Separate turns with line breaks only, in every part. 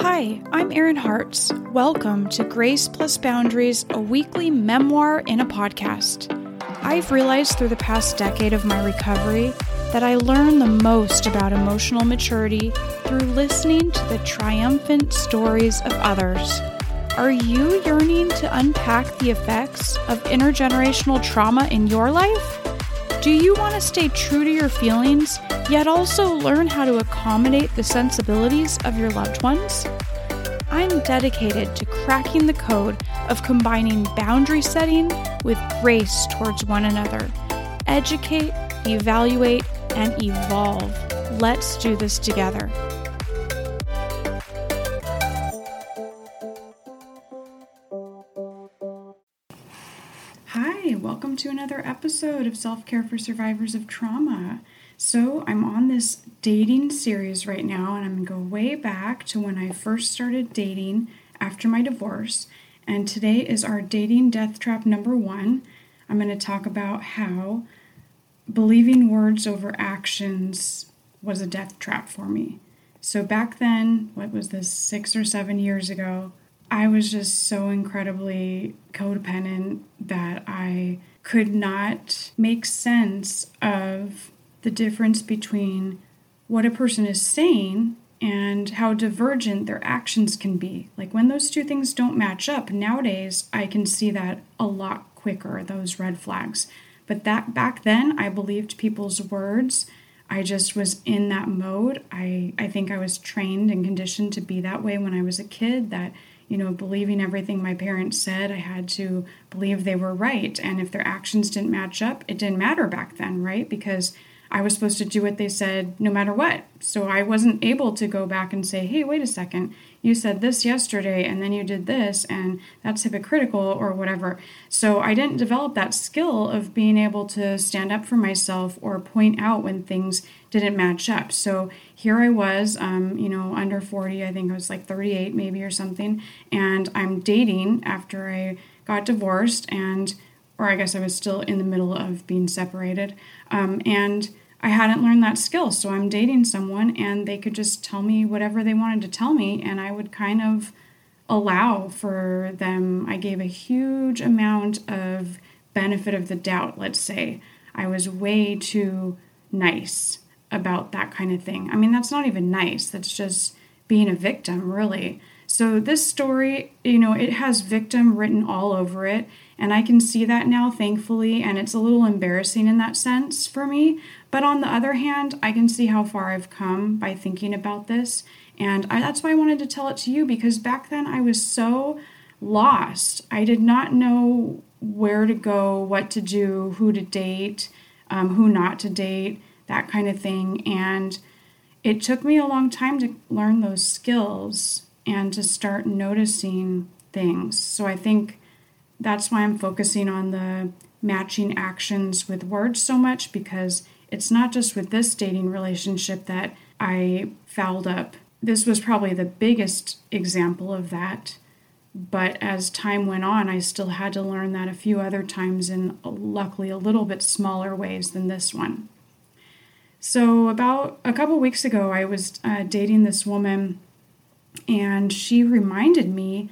Hi, I'm Erin Hartz. Welcome to Grace Plus Boundaries, a weekly memoir in a podcast. I've realized through the past decade of my recovery that I learn the most about emotional maturity through listening to the triumphant stories of others. Are you yearning to unpack the effects of intergenerational trauma in your life? Do you want to stay true to your feelings, yet also learn how to accommodate the sensibilities of your loved ones? I'm dedicated to cracking the code of combining boundary setting with grace towards one another. Educate, evaluate, and evolve. Let's do this together. Hi, welcome to another episode of Self Care for Survivors of Trauma. So, I'm on this dating series right now, and I'm going to go way back to when I first started dating after my divorce. And today is our dating death trap number one. I'm going to talk about how believing words over actions was a death trap for me. So, back then, what was this, six or seven years ago, I was just so incredibly codependent that I could not make sense of the difference between what a person is saying and how divergent their actions can be. Like when those two things don't match up, nowadays I can see that a lot quicker, those red flags. But that back then I believed people's words. I just was in that mode. I I think I was trained and conditioned to be that way when I was a kid that you know, believing everything my parents said. I had to believe they were right. And if their actions didn't match up, it didn't matter back then, right? Because I was supposed to do what they said no matter what. So I wasn't able to go back and say, hey, wait a second, you said this yesterday and then you did this and that's hypocritical or whatever. So I didn't develop that skill of being able to stand up for myself or point out when things didn't match up. So here I was, um, you know, under 40, I think I was like 38 maybe or something, and I'm dating after I got divorced and or I guess I was still in the middle of being separated. Um, and I hadn't learned that skill. So I'm dating someone and they could just tell me whatever they wanted to tell me, and I would kind of allow for them. I gave a huge amount of benefit of the doubt, let's say. I was way too nice about that kind of thing. I mean, that's not even nice, that's just being a victim, really. So, this story, you know, it has victim written all over it. And I can see that now, thankfully, and it's a little embarrassing in that sense for me. But on the other hand, I can see how far I've come by thinking about this. And I, that's why I wanted to tell it to you because back then I was so lost. I did not know where to go, what to do, who to date, um, who not to date, that kind of thing. And it took me a long time to learn those skills and to start noticing things. So I think that's why I'm focusing on the matching actions with words so much because it's not just with this dating relationship that I fouled up. This was probably the biggest example of that. But as time went on, I still had to learn that a few other times in luckily a little bit smaller ways than this one. So, about a couple weeks ago, I was uh, dating this woman, and she reminded me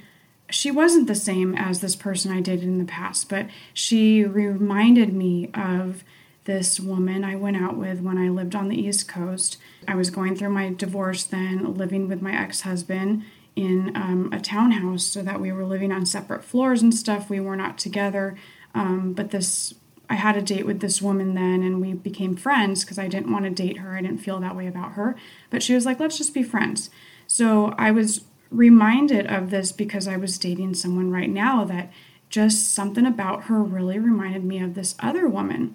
she wasn't the same as this person I dated in the past, but she reminded me of this woman I went out with when I lived on the East Coast. I was going through my divorce then, living with my ex husband in um, a townhouse so that we were living on separate floors and stuff. We were not together. Um, but this, I had a date with this woman then and we became friends because I didn't want to date her. I didn't feel that way about her. But she was like, let's just be friends. So I was reminded of this because I was dating someone right now that just something about her really reminded me of this other woman.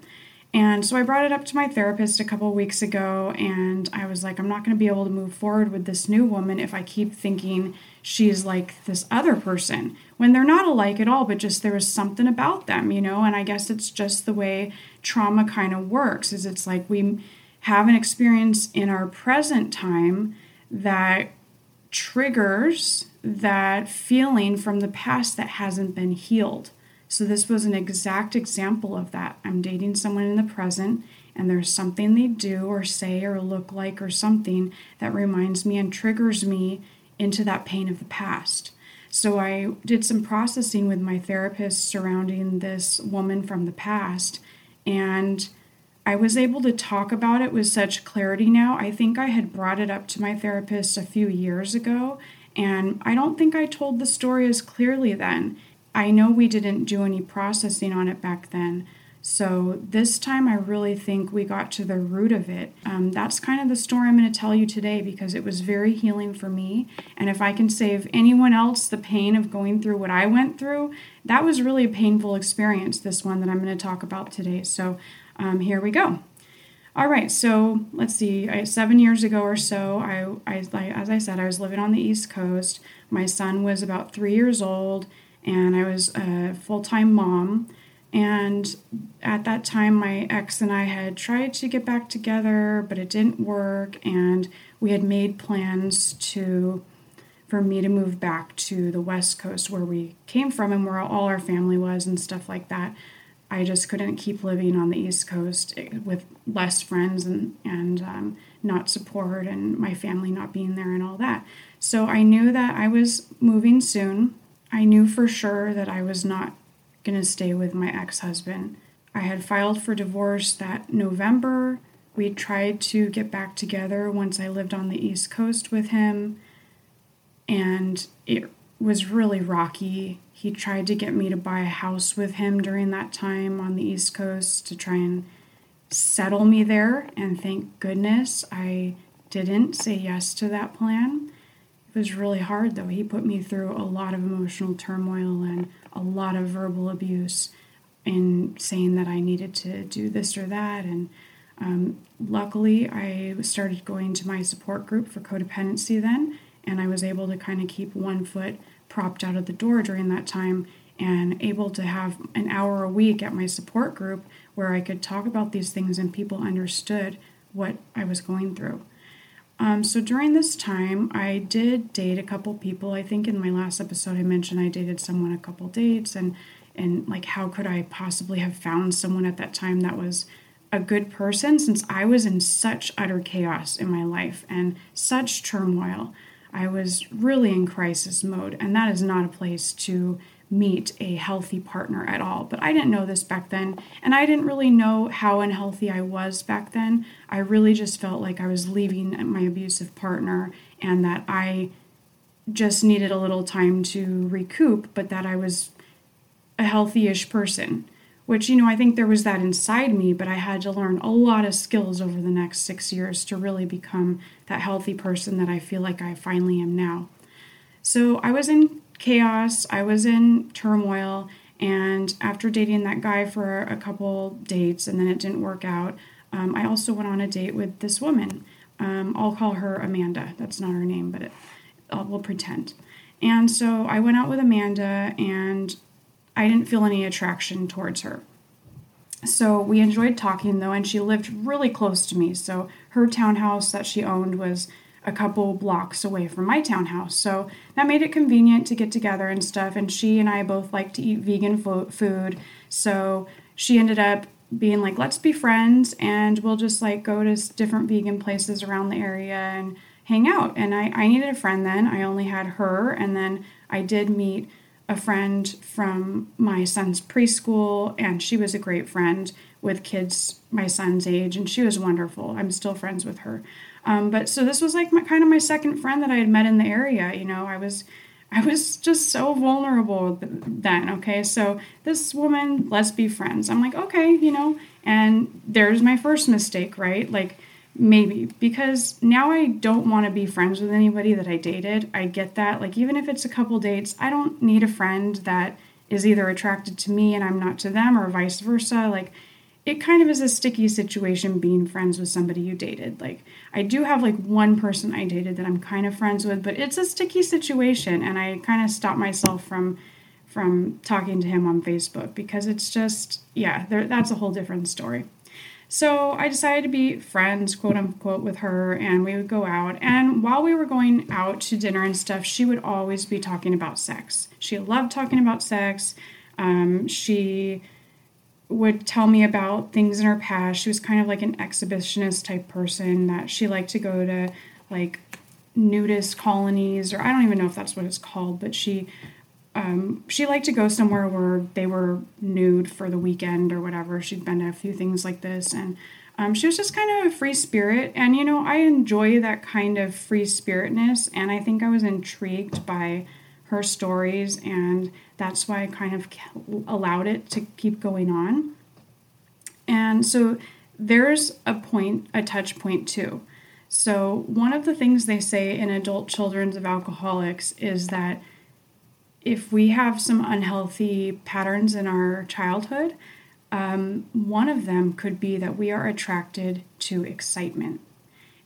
And so I brought it up to my therapist a couple weeks ago, and I was like, I'm not going to be able to move forward with this new woman if I keep thinking she's like this other person when they're not alike at all, but just there was something about them, you know? And I guess it's just the way trauma kind of works is it's like we have an experience in our present time that triggers that feeling from the past that hasn't been healed. So, this was an exact example of that. I'm dating someone in the present, and there's something they do or say or look like or something that reminds me and triggers me into that pain of the past. So I did some processing with my therapist surrounding this woman from the past, and I was able to talk about it with such clarity now. I think I had brought it up to my therapist a few years ago, and I don't think I told the story as clearly then. I know we didn't do any processing on it back then, so this time, I really think we got to the root of it. Um, that's kind of the story I'm going to tell you today because it was very healing for me. And if I can save anyone else the pain of going through what I went through, that was really a painful experience, this one that I'm going to talk about today. So um, here we go. All right, so let's see. I, seven years ago or so, I, I, as I said, I was living on the East Coast. My son was about three years old, and I was a full time mom. And at that time, my ex and I had tried to get back together, but it didn't work. And we had made plans to for me to move back to the West Coast where we came from and where all our family was and stuff like that. I just couldn't keep living on the East Coast eh, with less friends and and um, not support and my family not being there and all that. So I knew that I was moving soon. I knew for sure that I was not going to stay with my ex husband. I had filed for divorce that November. We tried to get back together once I lived on the East Coast with him, and it was really rocky. He tried to get me to buy a house with him during that time on the East Coast to try and settle me there, and thank goodness I didn't say yes to that plan. It was really hard though. He put me through a lot of emotional turmoil and a lot of verbal abuse in saying that I needed to do this or that. And um, luckily, I started going to my support group for codependency then, and I was able to kind of keep one foot propped out of the door during that time and able to have an hour a week at my support group where I could talk about these things and people understood what I was going through. Um, so during this time, I did date a couple people. I think in my last episode, I mentioned I dated someone a couple dates, and and like how could I possibly have found someone at that time that was a good person since I was in such utter chaos in my life and such turmoil. I was really in crisis mode, and that is not a place to meet a healthy partner at all. But I didn't know this back then, and I didn't really know how unhealthy I was back then. I really just felt like I was leaving my abusive partner and that I just needed a little time to recoup, but that I was a healthy ish person. Which, you know, I think there was that inside me, but I had to learn a lot of skills over the next six years to really become that healthy person that I feel like I finally am now. So I was in chaos, I was in turmoil, and after dating that guy for a couple dates and then it didn't work out, um, I also went on a date with this woman. Um, I'll call her Amanda. That's not her name, but it, we'll pretend. And so I went out with Amanda, and I didn't feel any attraction towards her. So we enjoyed talking though, and she lived really close to me. So her townhouse that she owned was a couple blocks away from my townhouse. So that made it convenient to get together and stuff. And she and I both like to eat vegan fo- food. So she ended up being like, let's be friends and we'll just like go to different vegan places around the area and hang out. And I, I needed a friend then. I only had her. And then I did meet a friend from my son's preschool, and she was a great friend with kids my son's age, and she was wonderful. I'm still friends with her. Um, but so this was like my, kind of my second friend that I had met in the area. You know, I was I was just so vulnerable then. Okay, so this woman, let's be friends. I'm like, okay, you know, and there's my first mistake, right? Like maybe because now I don't want to be friends with anybody that I dated. I get that. Like even if it's a couple dates, I don't need a friend that is either attracted to me and I'm not to them or vice versa. Like it kind of is a sticky situation being friends with somebody you dated. Like I do have like one person I dated that I'm kind of friends with, but it's a sticky situation and I kind of stop myself from from talking to him on Facebook because it's just yeah, there, that's a whole different story. So I decided to be friends, quote unquote, with her, and we would go out. And while we were going out to dinner and stuff, she would always be talking about sex. She loved talking about sex. Um, she would tell me about things in her past. She was kind of like an exhibitionist type person that she liked to go to like nudist colonies, or I don't even know if that's what it's called, but she um, she liked to go somewhere where they were nude for the weekend or whatever. She'd been to a few things like this, and um, she was just kind of a free spirit. And you know, I enjoy that kind of free spiritness, and I think I was intrigued by her stories, and that's why I kind of allowed it to keep going on. And so there's a point, a touch point too. So, one of the things they say in adult children's of alcoholics is that if we have some unhealthy patterns in our childhood, um, one of them could be that we are attracted to excitement.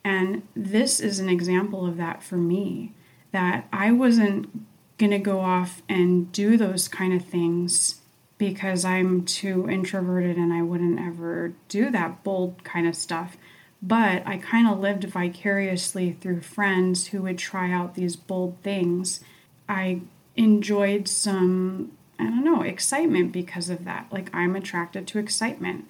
And this is an example of that for me that I wasn't going to go off and do those kind of things because I'm too introverted and I wouldn't ever do that bold kind of stuff. But I kind of lived vicariously through friends who would try out these bold things. I enjoyed some, I don't know, excitement because of that. Like, I'm attracted to excitement.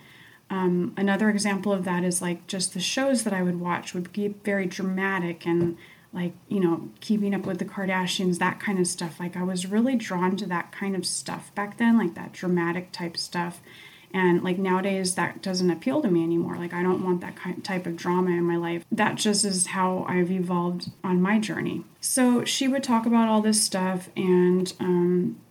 Um, another example of that is like just the shows that I would watch would be very dramatic and like, you know, keeping up with the Kardashians, that kind of stuff. Like, I was really drawn to that kind of stuff back then, like that dramatic type stuff. And like nowadays, that doesn't appeal to me anymore. Like, I don't want that kind, type of drama in my life. That just is how I've evolved on my journey. So she would talk about all this stuff, and um,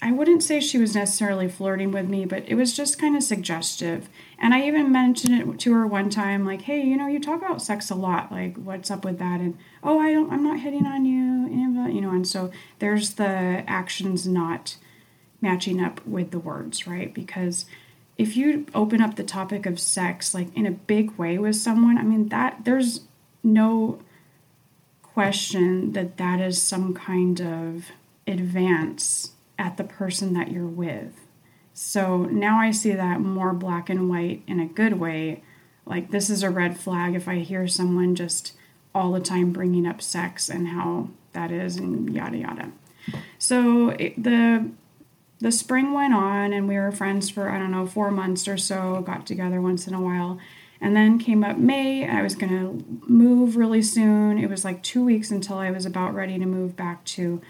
I wouldn't say she was necessarily flirting with me, but it was just kind of suggestive. And I even mentioned it to her one time, like, "Hey, you know, you talk about sex a lot. Like, what's up with that?" And oh, I don't, I'm not hitting on you, you know. And so there's the actions not matching up with the words, right? Because if you open up the topic of sex like in a big way with someone, I mean that there's no question that that is some kind of advance at the person that you're with. So now I see that more black and white in a good way. Like, this is a red flag if I hear someone just all the time bringing up sex and how that is and yada yada. So it, the the spring went on and we were friends for I don't know 4 months or so, got together once in a while. And then came up May, I was going to move really soon. It was like 2 weeks until I was about ready to move back to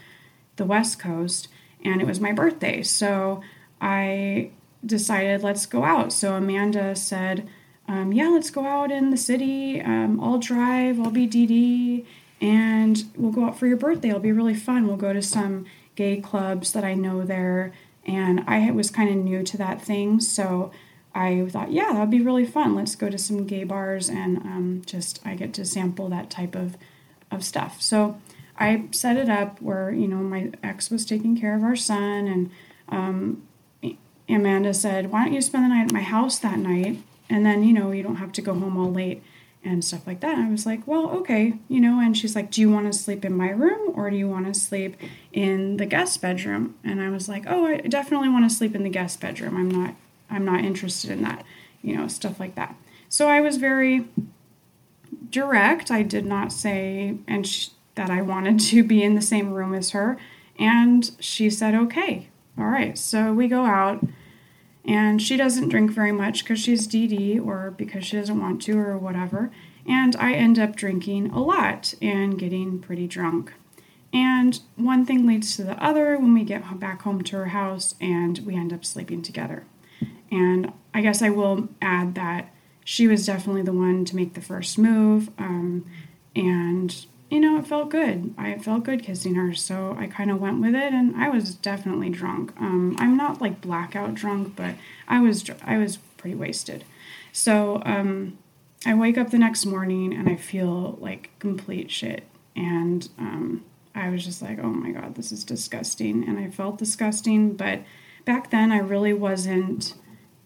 the West Coast and it was my birthday. So I decided, let's go out. So Amanda said, um, yeah, let's go out in the city. Um, I'll drive, I'll be DD, and we'll go out for your birthday. It'll be really fun. We'll go to some gay clubs that I know there. And I was kind of new to that thing. So I thought, yeah, that'd be really fun. Let's go to some gay bars and um, just I get to sample that type of, of stuff. So I set it up where, you know, my ex was taking care of our son, and um, Amanda said, Why don't you spend the night at my house that night? And then, you know, you don't have to go home all late and stuff like that. I was like, Well, okay, you know, and she's like, Do you want to sleep in my room or do you want to sleep in the guest bedroom? And I was like, Oh, I definitely want to sleep in the guest bedroom. I'm not I'm not interested in that, you know, stuff like that. So I was very direct. I did not say, and she, that I wanted to be in the same room as her. And she said, okay, all right. So we go out, and she doesn't drink very much because she's DD or because she doesn't want to or whatever. And I end up drinking a lot and getting pretty drunk. And one thing leads to the other when we get back home to her house and we end up sleeping together. And I guess I will add that she was definitely the one to make the first move. Um, and you know, it felt good. I felt good kissing her, so I kind of went with it, and I was definitely drunk. Um, I'm not like blackout drunk, but I was I was pretty wasted. So um, I wake up the next morning and I feel like complete shit, and um, I was just like, oh my god, this is disgusting, and I felt disgusting. But back then, I really wasn't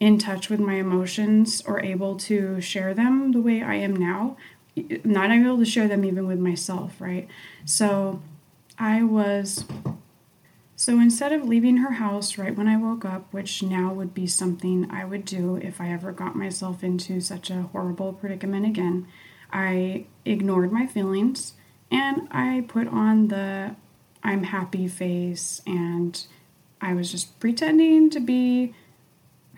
in touch with my emotions or able to share them the way I am now, not able to share them even with myself, right? So I was. So instead of leaving her house right when I woke up, which now would be something I would do if I ever got myself into such a horrible predicament again, I ignored my feelings and I put on the I'm happy face and I was just pretending to be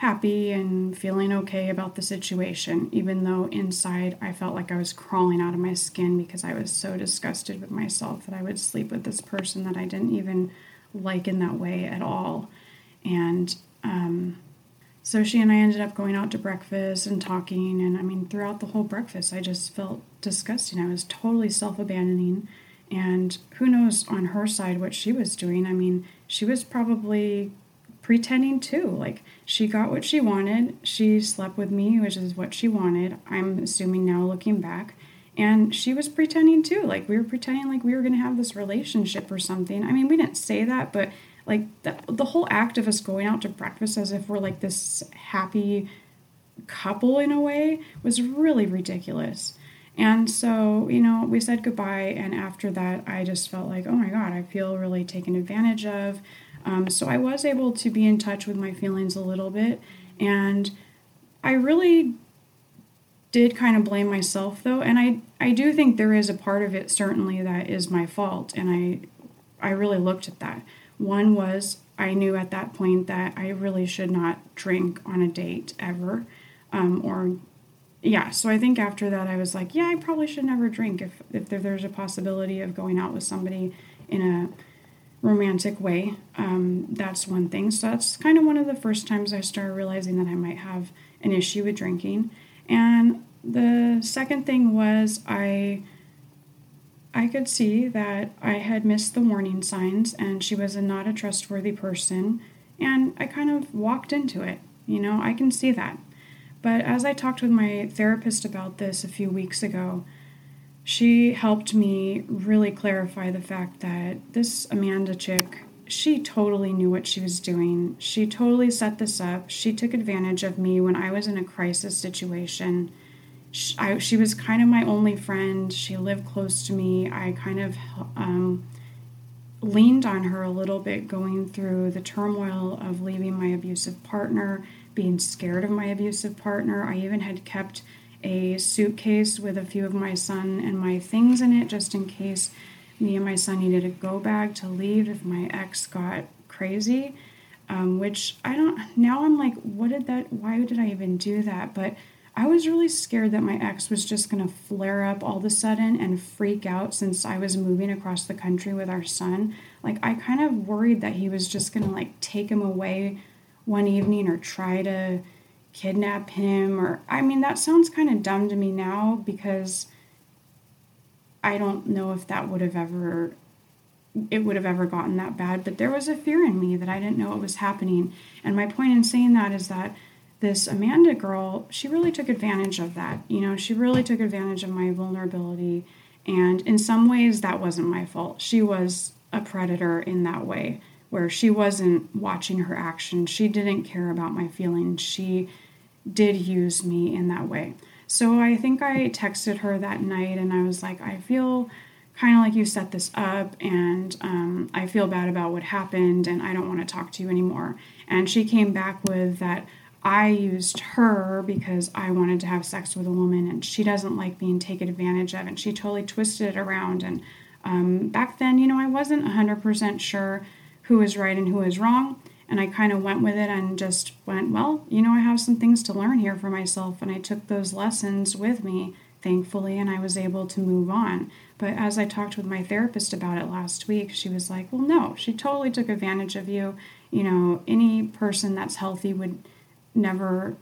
happy and feeling okay about the situation, even though inside I felt like I was crawling out of my skin because I was so disgusted with myself that I would sleep with this person that I didn't even like in that way at all. And um, so she and I ended up going out to breakfast and talking. And I mean, throughout the whole breakfast, I just felt disgusting. I was totally self abandoning. And who knows on her side what she was doing? I mean, she was probably pretending too. Like she got what she wanted. She slept with me, which is what she wanted. I'm assuming now looking back. And she was pretending too. Like we were pretending like we were going to have this relationship or something. I mean, we didn't say that, but like the, the whole act of us going out to breakfast as if we're like this happy couple in a way was really ridiculous. And so, you know, we said goodbye. And after that, I just felt like, oh my God, I feel really taken advantage of. Um, so I was able to be in touch with my feelings a little bit. And I really did kind of blame myself though. And I, I do think there is a part of it certainly that is my fault. And I, I really looked at that. One was I knew at that point that I really should not drink on a date ever. Um, or yeah, so I think after that I was like, yeah, I probably should never drink if, if there's a possibility of going out with somebody in a romantic way. Um, that's one thing. So that's kind of one of the first times I started realizing that I might have an issue with drinking. And the second thing was I I could see that I had missed the warning signs and she was a not a trustworthy person and I kind of walked into it. You know, I can see that. But as I talked with my therapist about this a few weeks ago, she helped me really clarify the fact that this Amanda chick, she totally knew what she was doing. She totally set this up. She took advantage of me when I was in a crisis situation. She, I, she was kind of my only friend. She lived close to me. I kind of um, leaned on her a little bit going through the turmoil of leaving my abusive partner, being scared of my abusive partner. I even had kept a suitcase with a few of my son and my things in it just in case me and my son needed a go bag to leave if my ex got crazy. Um, which I don't, now I'm like, what did that, why did I even do that? But I was really scared that my ex was just to flare up all of a sudden and freak out since I was moving across the country with our son. Like, I kind of worried that he was just to like take him away one evening or try to kidnap him or I mean that sounds kind of dumb to me now because I don't know if that would have ever it would have ever gotten that bad, but there was a fear in me that I didn't know what was happening. And my point in saying that is that this Amanda girl, she really took advantage of that. You know, she really took advantage of my vulnerability. And in some ways, that wasn't my fault. She was a predator in that way where she wasn't watching her actions. She didn't care about my feelings. She did use me in that way. So I think I texted her that night and I was like, I feel kind of like you set this up and um, I feel bad about what happened and I don't want to talk to you anymore. And she came back with that I used her because I wanted to have sex with a woman and she doesn't like being taken advantage of. And she totally twisted it around. And um, back then, you know, I wasn't 100% sure who was right and who is wrong. And I kind of went with it and just went, well, you know, I have some things to learn here for myself. And I took those lessons with me, thankfully, and I was able to move on. But as I talked with my therapist about it last week, she was like, well, no, she totally took advantage of you. You know, any person that's healthy would never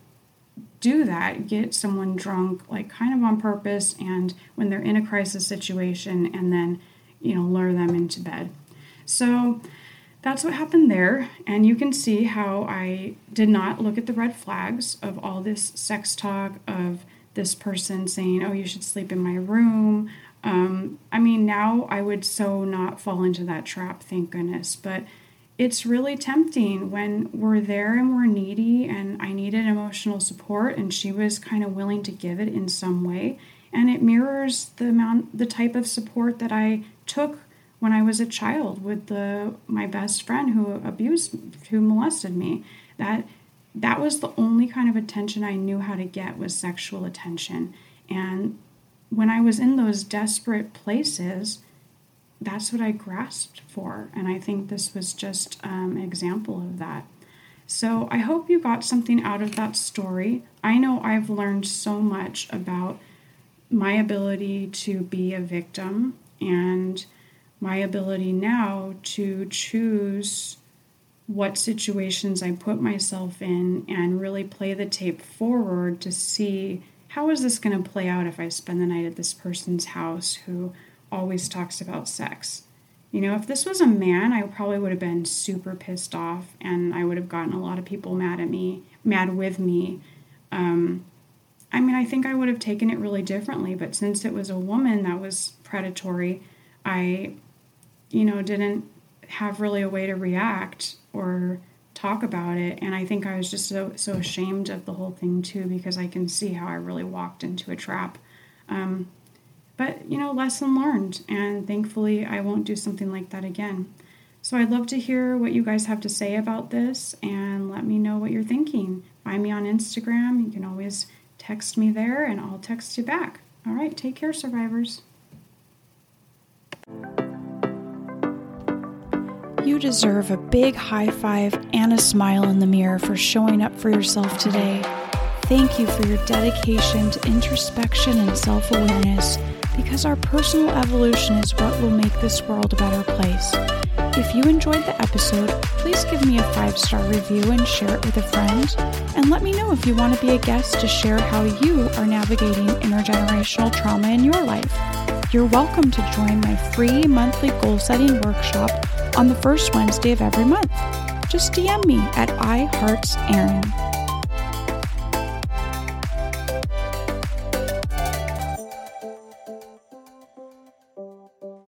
do that, get someone drunk, like kind of on purpose, and when they're in a crisis situation, and then, you know, lure them into bed. So, that's what happened there. And you can see how I did not look at the red flags of all this sex talk, of this person saying, oh, you should sleep in my room. Um, I mean, now I would so not fall into that trap, thank goodness. But it's really tempting when we're there and we're needy, and I needed emotional support, and she was kind of willing to give it in some way. And it mirrors the amount, the type of support that I took when I was a child with the my best friend who abused who molested me. That that was the only kind of attention I knew how to get was sexual attention. And when I was in those desperate places, that's what I grasped for. And I think this was just um, an example of that. So I hope you got something out of that story. I know I've learned so much about my ability to be a victim and my ability now to choose what situations I put myself in and really play the tape forward to see how is this going to play out if I spend the night at this person's house who always talks about sex. You know, if this was a man, I probably would have been super pissed off and I would have gotten a lot of people mad at me, mad with me. Um, I mean, I think I would have taken it really differently, but since it was a woman that was predatory, I, you know, didn't have really a way to react or talk about it. And I think I was just so, so ashamed of the whole thing too, because I can see how I really walked into a trap. Um, but, you know, lesson learned. And thankfully, I won't do something like that again. So I'd love to hear what you guys have to say about this and let me know what you're thinking. Find me on Instagram. You can always text me there and I'll text you back. All right, take care, survivors.
You deserve a big high five and a smile in the mirror for showing up for yourself today. Thank you for your dedication to introspection and self awareness because our personal evolution is what will make this world a better place. If you enjoyed the episode, please give me a five star review and share it with a friend. And let me know if you want to be a guest to share how you are navigating intergenerational trauma in your life. You're welcome to join my free monthly goal setting workshop on the first Wednesday of every month. Just DM me at iheartserin.